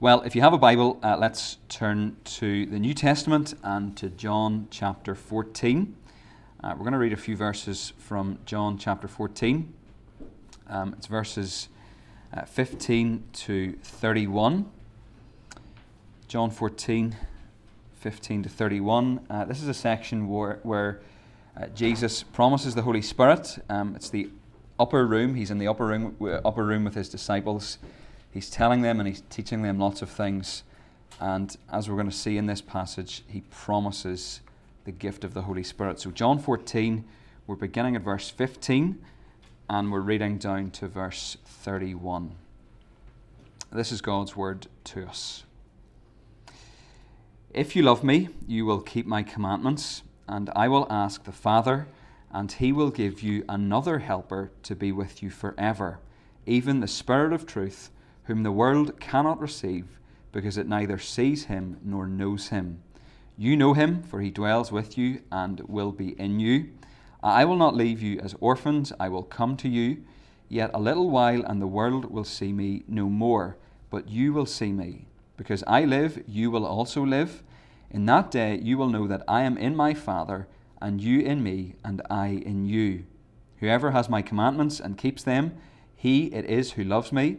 Well, if you have a Bible, uh, let's turn to the New Testament and to John chapter 14. Uh, we're going to read a few verses from John chapter 14. Um, it's verses uh, 15 to 31. John 14, 15 to 31. Uh, this is a section where, where uh, Jesus promises the Holy Spirit. Um, it's the upper room. He's in the upper room, upper room with his disciples he's telling them and he's teaching them lots of things. And as we're going to see in this passage, he promises the gift of the Holy Spirit. So, John 14, we're beginning at verse 15 and we're reading down to verse 31. This is God's word to us. If you love me, you will keep my commandments, and I will ask the Father, and he will give you another helper to be with you forever, even the Spirit of truth whom the world cannot receive, because it neither sees him nor knows him. You know him, for he dwells with you and will be in you. I will not leave you as orphans, I will come to you. Yet a little while, and the world will see me no more, but you will see me. Because I live, you will also live. In that day you will know that I am in my Father, and you in me, and I in you. Whoever has my commandments and keeps them, he it is who loves me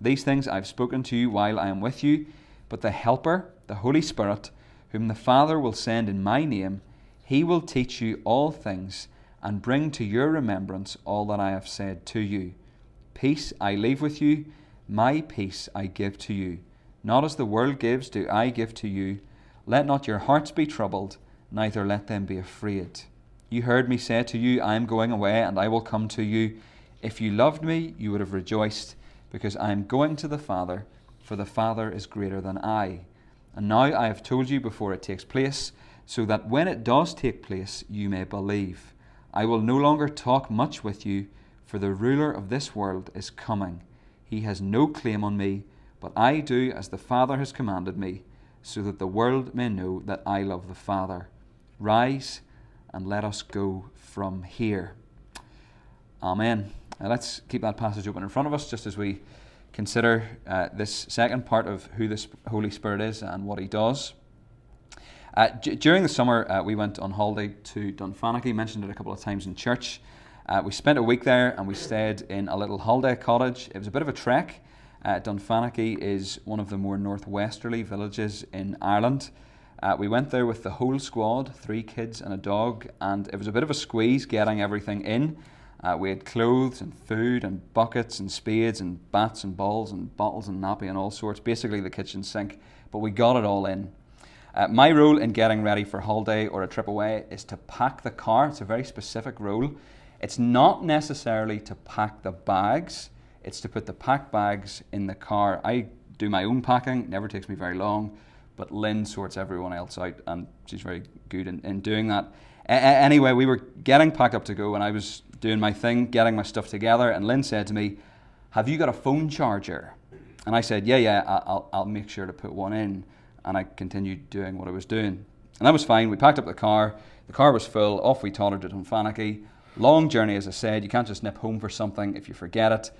These things I've spoken to you while I am with you, but the Helper, the Holy Spirit, whom the Father will send in my name, he will teach you all things and bring to your remembrance all that I have said to you. Peace I leave with you, my peace I give to you. Not as the world gives, do I give to you. Let not your hearts be troubled, neither let them be afraid. You heard me say to you, I am going away, and I will come to you. If you loved me, you would have rejoiced because I am going to the Father, for the Father is greater than I. And now I have told you before it takes place, so that when it does take place, you may believe. I will no longer talk much with you, for the ruler of this world is coming. He has no claim on me, but I do as the Father has commanded me, so that the world may know that I love the Father. Rise and let us go from here. Amen. Let's keep that passage open in front of us just as we consider uh, this second part of who the Holy Spirit is and what He does. Uh, d- during the summer, uh, we went on holiday to Dunfanaghy, mentioned it a couple of times in church. Uh, we spent a week there and we stayed in a little holiday cottage. It was a bit of a trek. Uh, Dunfanaghy is one of the more northwesterly villages in Ireland. Uh, we went there with the whole squad, three kids and a dog, and it was a bit of a squeeze getting everything in. Uh, we had clothes and food and buckets and spades and bats and balls and bottles and nappy and all sorts, basically the kitchen sink, but we got it all in. Uh, my role in getting ready for holiday or a trip away is to pack the car. It's a very specific role. It's not necessarily to pack the bags, it's to put the packed bags in the car. I do my own packing, never takes me very long, but Lynn sorts everyone else out, and she's very good in, in doing that. A- anyway, we were getting packed up to go, and I was doing my thing, getting my stuff together, and Lynn said to me, Have you got a phone charger? And I said, Yeah, yeah, I'll, I'll make sure to put one in. And I continued doing what I was doing. And that was fine. We packed up the car. The car was full. Off we tottered to Dunfanaghy. Long journey, as I said. You can't just nip home for something if you forget it.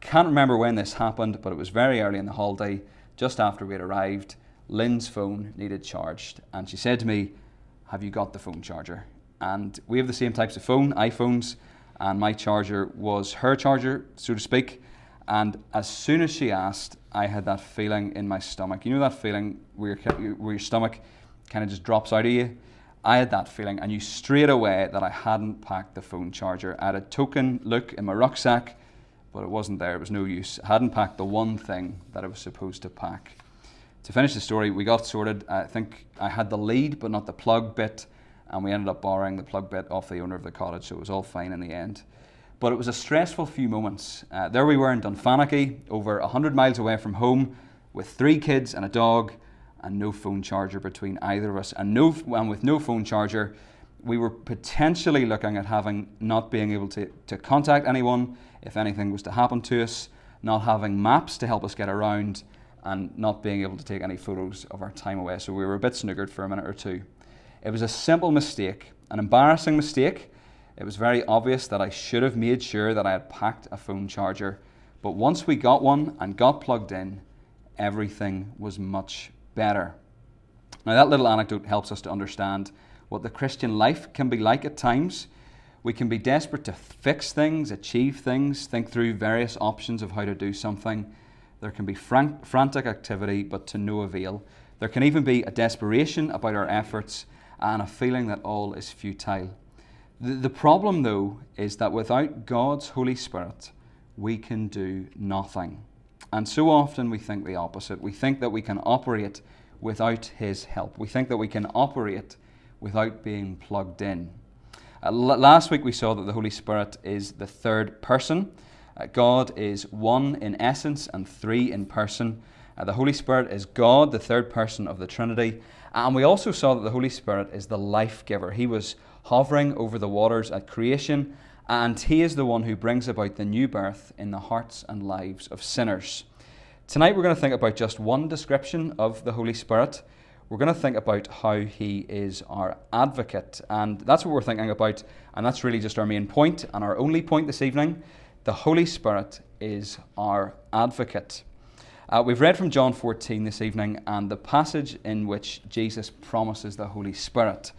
Can't remember when this happened, but it was very early in the holiday, just after we had arrived. Lynn's phone needed charged. And she said to me, Have you got the phone charger? And we have the same types of phone, iPhones and my charger was her charger, so to speak. And as soon as she asked, I had that feeling in my stomach. You know that feeling where your, where your stomach kind of just drops out of you? I had that feeling. I knew straight away that I hadn't packed the phone charger. I had a token look in my rucksack, but it wasn't there. It was no use. I hadn't packed the one thing that I was supposed to pack. To finish the story, we got sorted. I think I had the lead, but not the plug bit and we ended up borrowing the plug bit off the owner of the cottage, so it was all fine in the end. But it was a stressful few moments. Uh, there we were in Dunfanaghy, over 100 miles away from home, with three kids and a dog and no phone charger between either of us. And, no, and with no phone charger, we were potentially looking at having not being able to, to contact anyone if anything was to happen to us, not having maps to help us get around, and not being able to take any photos of our time away. So we were a bit snookered for a minute or two. It was a simple mistake, an embarrassing mistake. It was very obvious that I should have made sure that I had packed a phone charger. But once we got one and got plugged in, everything was much better. Now, that little anecdote helps us to understand what the Christian life can be like at times. We can be desperate to fix things, achieve things, think through various options of how to do something. There can be frantic activity, but to no avail. There can even be a desperation about our efforts and a feeling that all is futile. The, problem, though, is that without God's Holy Spirit, we can do nothing. And so often we think the opposite. We think that we can operate without His help. We think that we can operate without being plugged in. Uh, l- last week we saw that the Holy Spirit is the third person. Uh, God is one in essence and three in person. Uh, the Holy Spirit is God, the third person of the Trinity. And we also saw that the Holy Spirit is the life giver. He was hovering over the waters at creation, and He is the one who brings about the new birth in the hearts and lives of sinners. Tonight we're going to think about just one description of the Holy Spirit we're going to think about how he is our advocate. And that's what we're thinking about. And that's really just our main point and our only point this evening. The Holy Spirit is our advocate. Uh, we've read from John 14 this evening and the passage in which Jesus promises the Holy Spirit.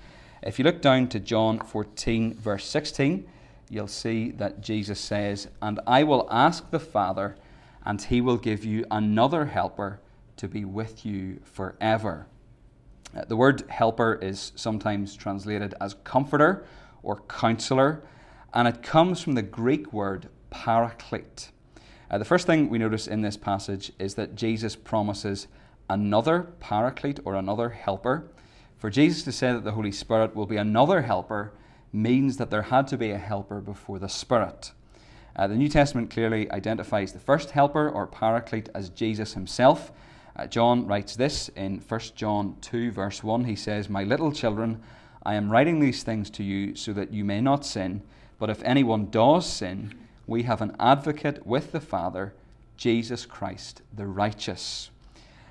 If you look down to John 14, verse 16, you'll see that Jesus says, And I will ask the Father, and he will give you another helper to be with you forever. Uh, the word helper is sometimes translated as comforter or counselor, and it comes from the Greek word paraclete. Uh, the first thing we notice in this passage is that Jesus promises another paraclete or another helper. For Jesus to say that the Holy Spirit will be another helper means that there had to be a helper before the Spirit. Uh, the New Testament clearly identifies the first helper or paraclete as Jesus himself. Uh, John writes this in 1 John 2, verse 1. He says, My little children, I am writing these things to you so that you may not sin. But if anyone does sin, we have an advocate with the Father, Jesus Christ the righteous.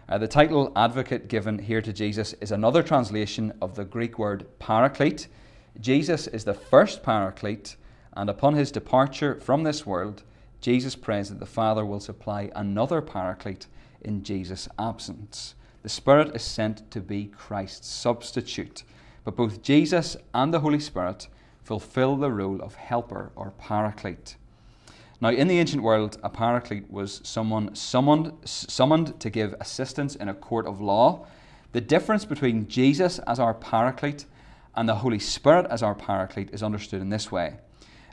Uh, the title advocate given here to Jesus is another translation of the Greek word paraclete. Jesus is the first paraclete, and upon his departure from this world, Jesus prays that the Father will supply another paraclete in Jesus' absence. The Spirit is sent to be Christ's substitute. But both Jesus and the Holy Spirit fulfill the role of helper or paraclete. Now, in the ancient world, a paraclete was someone summoned, summoned to give assistance in a court of law. The difference between Jesus as our paraclete and the Holy Spirit as our paraclete is understood in this way.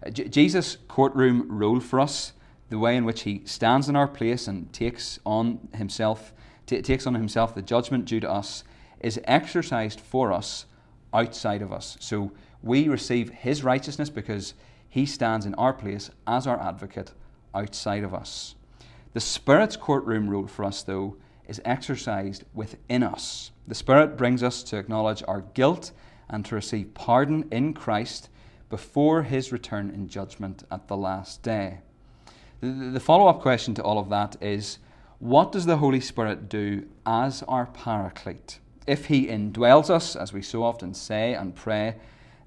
Uh, J- Jesus' courtroom role for us the way in which he stands in our place and takes on himself t- takes on himself the judgment due to us is exercised for us outside of us. So we receive his righteousness because he stands in our place as our advocate outside of us. The Spirit's courtroom rule for us, though, is exercised within us. The Spirit brings us to acknowledge our guilt and to receive pardon in Christ before his return in judgment at the last day. The, follow up question to all of that is what does the Holy Spirit do as our paraclete? If He indwells us, as we so often say and pray,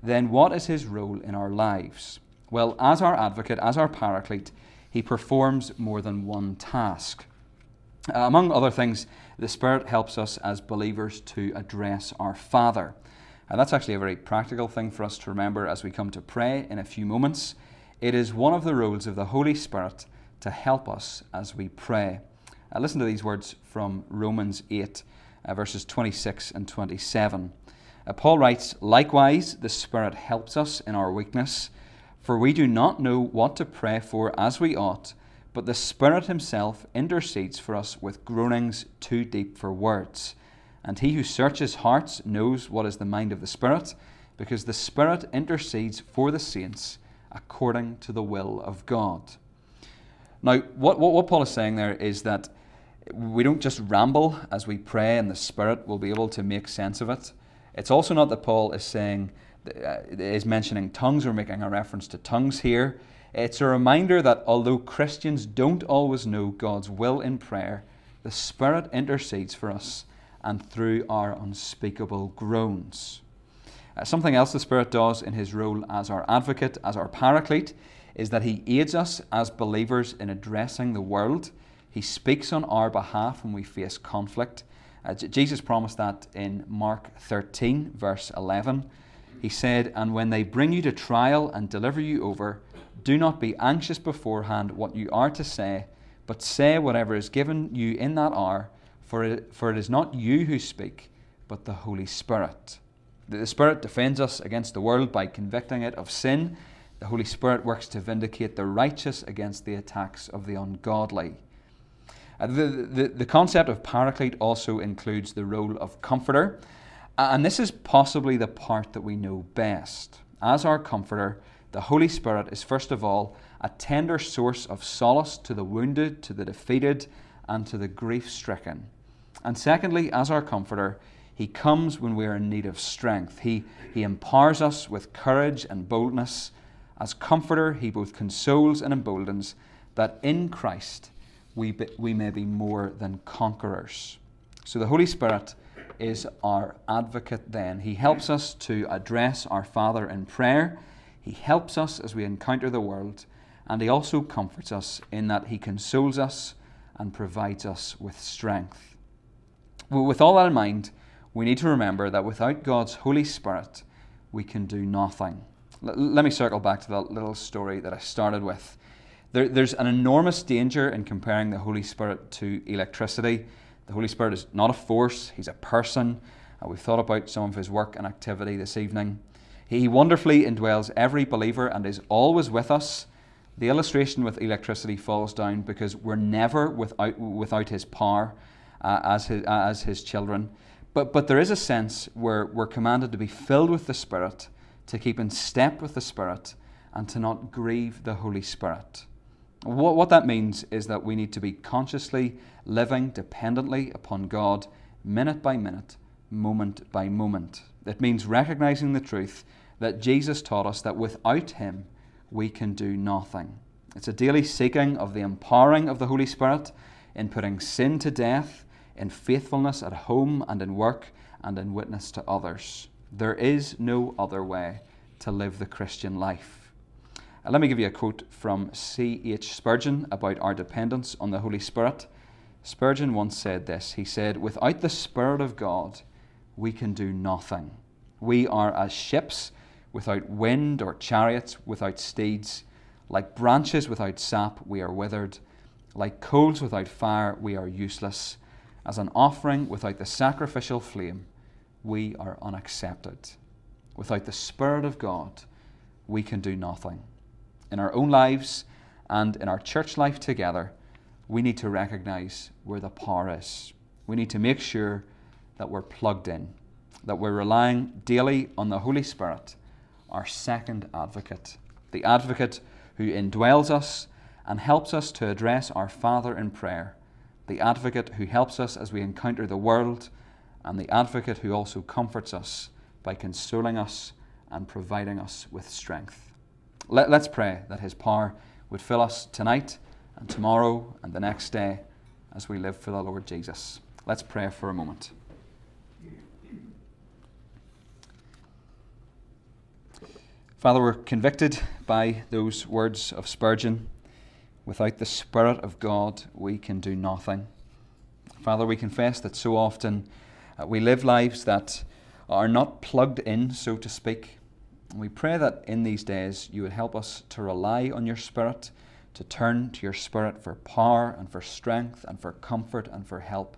then what is His role in our lives? Well, as our advocate, as our paraclete, He performs more than one task. Uh, among other things, the Spirit helps us as believers to address our Father. And that's actually a very practical thing for us to remember as we come to pray in a few moments. It is one of the roles of the Holy Spirit to help us as we pray. Uh, listen to these words from Romans 8, uh, verses 26 and 27. Uh, Paul writes, Likewise, the Spirit helps us in our weakness, for we do not know what to pray for as we ought, but the Spirit Himself intercedes for us with groanings too deep for words. And He who searches hearts knows what is the mind of the Spirit, because the Spirit intercedes for the saints according to the will of God. Now, what, what, what Paul is saying there is that we don't just ramble as we pray and the Spirit will be able to make sense of it. It's also not that Paul is saying, is mentioning tongues or making a reference to tongues here. It's a reminder that although Christians don't always know God's will in prayer, the Spirit intercedes for us and through our unspeakable groans. Uh, something else the Spirit does in his role as our advocate, as our paraclete, is that he aids us as believers in addressing the world. He speaks on our behalf when we face conflict. Uh, J- Jesus promised that in Mark 13, verse 11. He said, And when they bring you to trial and deliver you over, do not be anxious beforehand what you are to say, but say whatever is given you in that hour, for it, for it is not you who speak, but the Holy Spirit. The Spirit defends us against the world by convicting it of sin. The Holy Spirit works to vindicate the righteous against the attacks of the ungodly. Uh, the, the, the concept of paraclete also includes the role of comforter, and this is possibly the part that we know best. As our comforter, the Holy Spirit is first of all a tender source of solace to the wounded, to the defeated, and to the grief stricken. And secondly, as our comforter, he comes when we are in need of strength. He, he empowers us with courage and boldness. As comforter, he both consoles and emboldens that in Christ we, be, we may be more than conquerors. So the Holy Spirit is our advocate then. He helps us to address our Father in prayer. He helps us as we encounter the world. And he also comforts us in that he consoles us and provides us with strength. Well, with all that in mind, we need to remember that without God's Holy Spirit, we can do nothing. L- let me circle back to that little story that I started with. There, there's an enormous danger in comparing the Holy Spirit to electricity. The Holy Spirit is not a force, He's a person. Uh, we've thought about some of His work and activity this evening. He wonderfully indwells every believer and is always with us. The illustration with electricity falls down because we're never without, without His power uh, as, his, uh, as His children. But, but there is a sense where we're commanded to be filled with the Spirit, to keep in step with the Spirit, and to not grieve the Holy Spirit. What, what that means is that we need to be consciously living dependently upon God, minute by minute, moment by moment. It means recognizing the truth that Jesus taught us that without Him we can do nothing. It's a daily seeking of the empowering of the Holy Spirit in putting sin to death in faithfulness at home and in work and in witness to others. There is no other way to live the Christian life. Let me give you a quote from C.H. Spurgeon about our dependence on the Holy Spirit. Spurgeon once said this He said, Without the Spirit of God, we can do nothing. We are as ships without wind or chariots without steeds. Like branches without sap, we are withered. Like coals without fire, we are useless. As an offering without the sacrificial flame, we are unaccepted. Without the Spirit of God, we can do nothing. In our own lives and in our church life together, we need to recognize where the power is. We need to make sure that we're plugged in, that we're relying daily on the Holy Spirit, our second advocate, the advocate who indwells us and helps us to address our Father in prayer the advocate who helps us as we encounter the world, and the advocate who also comforts us by consoling us and providing us with strength. Let, us pray that His power would fill us tonight and tomorrow and the next day as we live for the Lord Jesus. Let's pray for a moment. Father, we're convicted by those words of Spurgeon. Without the Spirit of God, we can do nothing. Father, we confess that so often uh, we live lives that are not plugged in, so to speak. We pray that in these days you would help us to rely on your Spirit, to turn to your Spirit for power and for strength and for comfort and for help.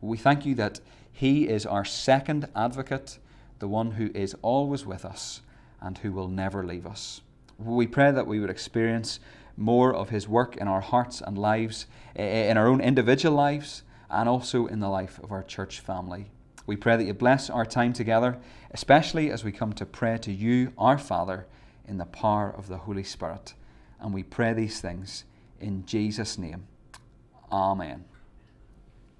We thank you that He is our second advocate, the one who is always with us and who will never leave us. We pray that we would experience more of His work in our hearts and lives, in our own individual lives, and also in the life of our church family. We pray that you bless our time together, especially as we come to pray to you, our Father, in the power of the Holy Spirit. And we pray these things in Jesus' name. Amen.